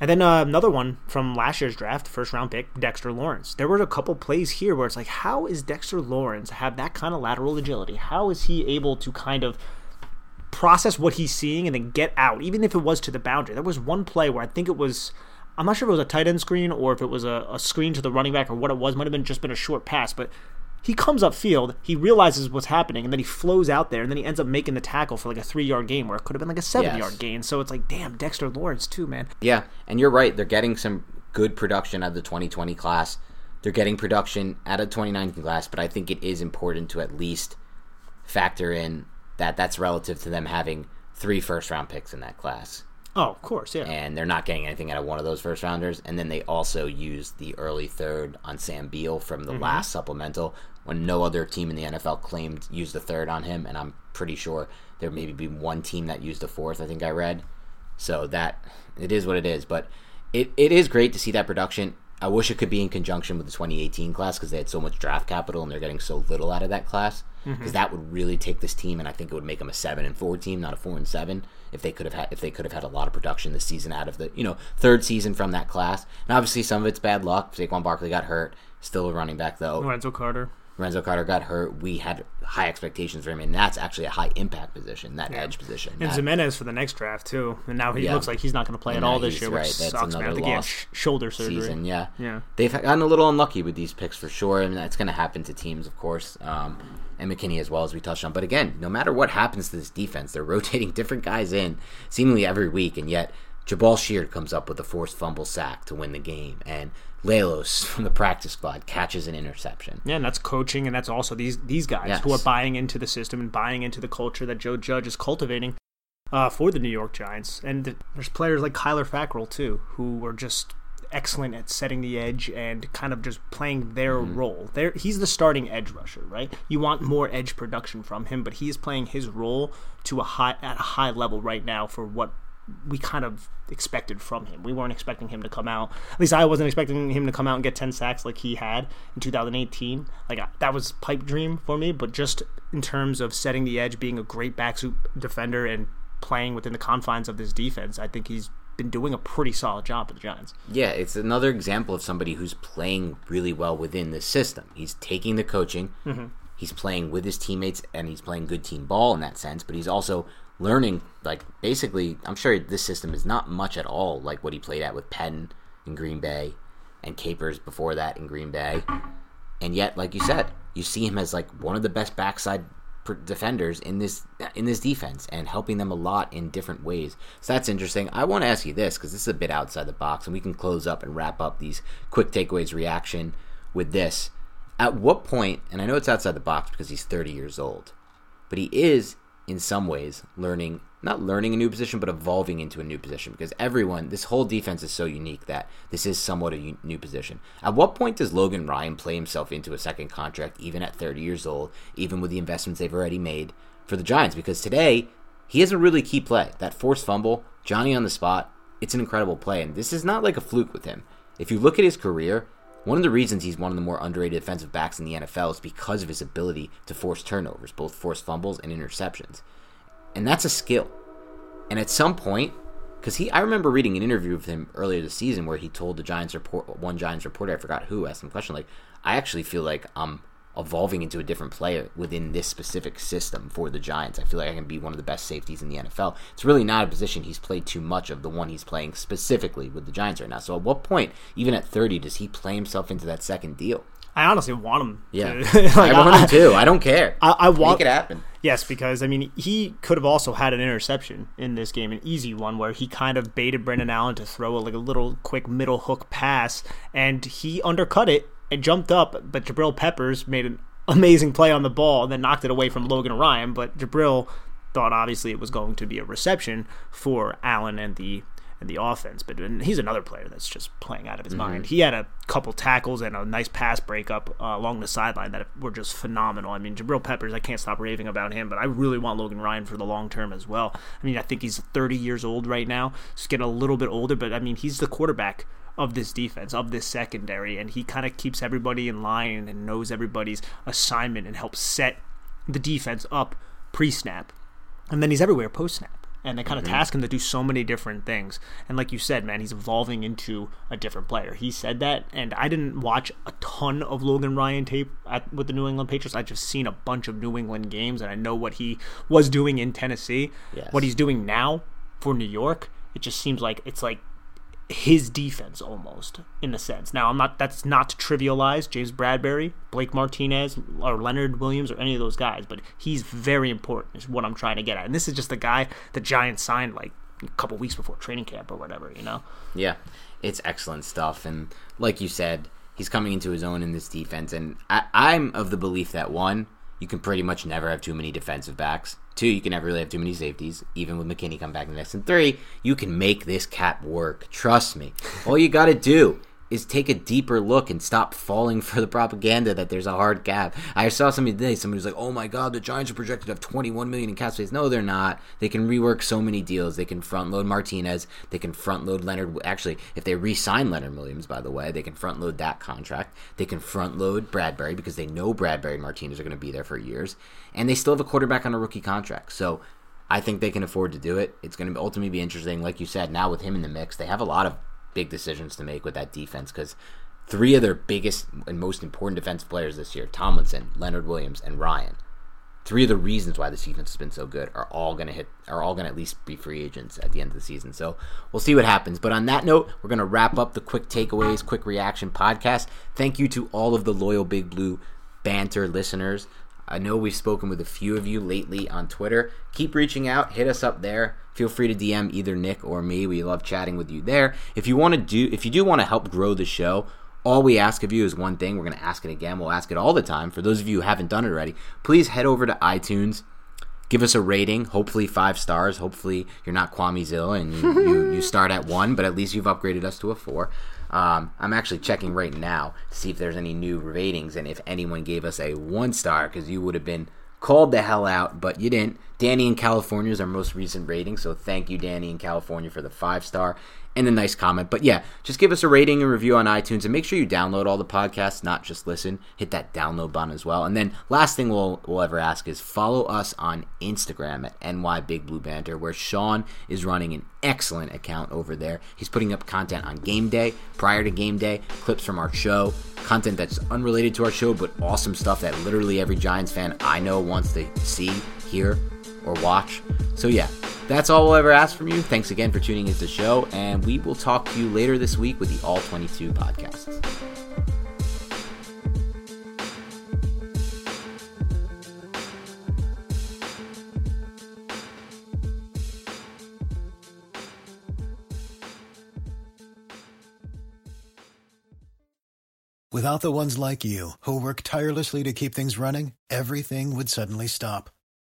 And then uh, another one from last year's draft, first round pick, Dexter Lawrence. There were a couple plays here where it's like, how is Dexter Lawrence have that kind of lateral agility? How is he able to kind of process what he's seeing and then get out, even if it was to the boundary? There was one play where I think it was I'm not sure if it was a tight end screen or if it was a, a screen to the running back or what it was. Might have been just been a short pass, but he comes up field, he realizes what's happening, and then he flows out there, and then he ends up making the tackle for like a three yard gain where it could have been like a seven Yes. yard gain. So it's like, damn, Dexter Lawrence too, man. Yeah, and you're right. They're getting some good production out of the 2020 class. They're getting production out of 2019 class, but I think it is important to at least factor in that that's relative to them having three first round picks in that class. Oh, of course, yeah. And they're not getting anything out of one of those first rounders. And then they also used the early third on Sam Beal from the mm-hmm. last supplemental when no other team in the NFL claimed used a third on him. And I'm pretty sure there maybe be one team that used a fourth, I think I read. So that it is what it is. But it, it is great to see that production. I wish it could be in conjunction with the 2018 class because they had so much draft capital and they're getting so little out of that class. Mm-hmm. Because that would really take this team, and I think it would make them a seven and four team, not a four and seven. If they could have had, if they could have had a lot of production this season out of the, you know, third season from that class. And obviously some of it's bad luck. Saquon Barkley got hurt, still a running back though. Lorenzo Carter. Renzo Carter got hurt. We had high expectations for him, and that's actually a high impact position, that edge position. And That- Ximines for the next draft too, and now he Yeah. looks like he's not going to play And at all this year, which. That's sucks, man. I another he sh- shoulder surgery. season. Yeah, Yeah. They've gotten a little unlucky with these picks for sure, and that's going to happen to teams, of course, um, and McKinney as well as we touched on. But again, no matter what happens to this defense, they're rotating different guys in seemingly every week, and yet Jabaal Sheard comes up with a forced fumble sack to win the game, and Lelos from the practice squad catches an interception. Yeah, and that's coaching, and that's also these these guys who are buying into the system and buying into the culture that Joe Judge is cultivating uh, for the New York Giants. And there's players like Kyler Fackrell too, who are just excellent at setting the edge and kind of just playing their mm-hmm. role. There, he's the starting edge rusher, right? You want more edge production from him, but he is playing his role to a high at a high level right now for what we kind of expected from him. We weren't expecting him to come out. At least I wasn't expecting him to come out and get 10 sacks like he had in 2018. Like that was pipe dream for me, but just in terms of setting the edge, being a great backside defender and playing within the confines of this defense, I think he's been doing a pretty solid job for the Giants. Yeah, it's another example of somebody who's playing really well within the system. He's taking the coaching, mm-hmm. he's playing with his teammates, and he's playing good team ball in that sense. But he's also learning, like basically, I'm sure this system is not much at all like what he played at with Penn in Green Bay, and Capers before that in Green Bay. And yet, like you said, you see him as like one of the best backside defenders in this in this defense and helping them a lot in different ways. So that's interesting. I want to ask you this because this is a bit outside the box, and we can close up and wrap up these quick takeaways reaction with this. At what point, and I know it's outside the box because he's 30 years old, but he is in some ways learning not learning a new position but evolving into a new position. Because everyone this whole defense is so unique that this is somewhat a new position. At what point does logan ryan play himself into a second contract even at 30 years old even with the investments they've already made for the giants? Because today he has a really key play. That forced fumble johnny on the spot it's an incredible play. And this is not like a fluke with him. If you look at his career one of the reasons he's one of the more underrated defensive backs in the NFL is because of his ability to force turnovers, both forced fumbles and interceptions. And that's a skill. And at some point, because he, I remember reading an interview with him earlier this season where he told the Giants report, one Giants reporter, I forgot who, asked him a question like, I actually feel like I'm evolving into a different player within this specific system for the Giants. I feel like I can be one of the best safeties in the NFL. It's really not a position he's played too much of, the one he's playing specifically with the Giants right now. So at what point, even at 30, does he play himself into that second deal? I honestly want him. Yeah. to- like, I want him too. I don't care. I, I want Make it happen. Yes, because I mean he could have also had an interception in this game, an easy one where he kind of baited Brandon Allen to throw a, like a little quick middle hook pass, and he undercut it and jumped up, but Jabrill Peppers made an amazing play on the ball and then knocked it away from Logan Ryan. But Jabrill thought obviously it was going to be a reception for Allen and the and the offense. But and he's another player that's just playing out of his mind. He had a couple tackles and a nice pass breakup uh, along the sideline that were just phenomenal. I mean, Jabrill Peppers, I can't stop raving about him, but I really want Logan Ryan for the long term as well. I mean, I think he's 30 years old right now. He's getting a little bit older, but I mean, he's the quarterback of this defense, of this secondary, and he kind of keeps everybody in line and knows everybody's assignment and helps set the defense up pre snap. And then he's everywhere post snap. And they kind of mm-hmm. task him to do so many different things. And like you said, man, he's evolving into a different player. He said that, and I didn't watch a ton of Logan Ryan tape at, with the New England Patriots. I just seen a bunch of New England games, and I know what he was doing in Tennessee. Yes. What he's doing now for New York, it just seems like it's like his defense almost in a sense. Now I'm not that's not to trivialize James Bradberry, Blake Martinez, or Leonard Williams or any of those guys, but he's very important is what I'm trying to get at. And this is just the guy the Giants signed like a couple weeks before training camp or whatever, you know. Yeah. It's excellent stuff and like you said, he's coming into his own in this defense and I, I'm of the belief that one, you can pretty much never have too many defensive backs. Two, you can never really have too many safeties, even with McKinney coming back in the next. And three, you can make this cap work. Trust me. All you got to do is take a deeper look and stop falling for the propaganda that there's a hard cap. I saw somebody today, somebody was like, "Oh my god, the Giants are projected to have 21 million in cap space." No, they're not. They can rework so many deals. They can front load Martinez. They can front load Leonard. Actually, if they re-sign Leonard Williams, by the way, they can front load that contract. They can front load Bradberry because they know Bradberry and Martinez are going to be there for years, and they still have a quarterback on a rookie contract. So. I think they can afford to do it. It's going to ultimately be interesting. Like you said, now with him in the mix, they have a lot of big decisions to make with that defense because three of their biggest and most important defensive players this year Tomlinson, Leonard Williams, and Ryan. Three of the reasons why this defense has been so good are all going to hit, are all going to at least be free agents at the end of the season. So we'll see what happens. But on that note, we're going to wrap up the quick takeaways, quick reaction podcast. Thank you to all of the loyal Big Blue banter listeners. I know we've spoken with a few of you lately on Twitter. Keep reaching out, hit us up there. Feel free to DM either Nick or me. We love chatting with you there. If you want to do if you do want to help grow the show, all we ask of you is one thing. We're going to ask it again. We'll ask it all the time. For those of you who haven't done it already, please head over to iTunes. Give us a rating, hopefully five stars. Hopefully you're not Kwame Zill and you, you, you start at one, but at least you've upgraded us to a four. Um, I'm actually checking right now to see if there's any new ratings and if anyone gave us a one star because you would have been called the hell out, but you didn't. Danny in California is our most recent rating, so thank you, Danny in California, for the five star and a nice comment. But yeah, just give us a rating and review on iTunes and make sure you download all the podcasts, not just listen. Hit that download button as well. And then last thing we'll, we'll ever ask is follow us on Instagram at NY Big Blue Banter, where Sean is running an excellent account over there. He's putting up content on game day, prior to game day, clips from our show, content that's unrelated to our show, but awesome stuff that literally every Giants fan I know wants to see, hear, or watch. So yeah, that's all we'll ever ask from you. Thanks again for tuning into the show, and we will talk to you later this week with the All 22 podcasts. Without the ones like you, who work tirelessly to keep things running, everything would suddenly stop.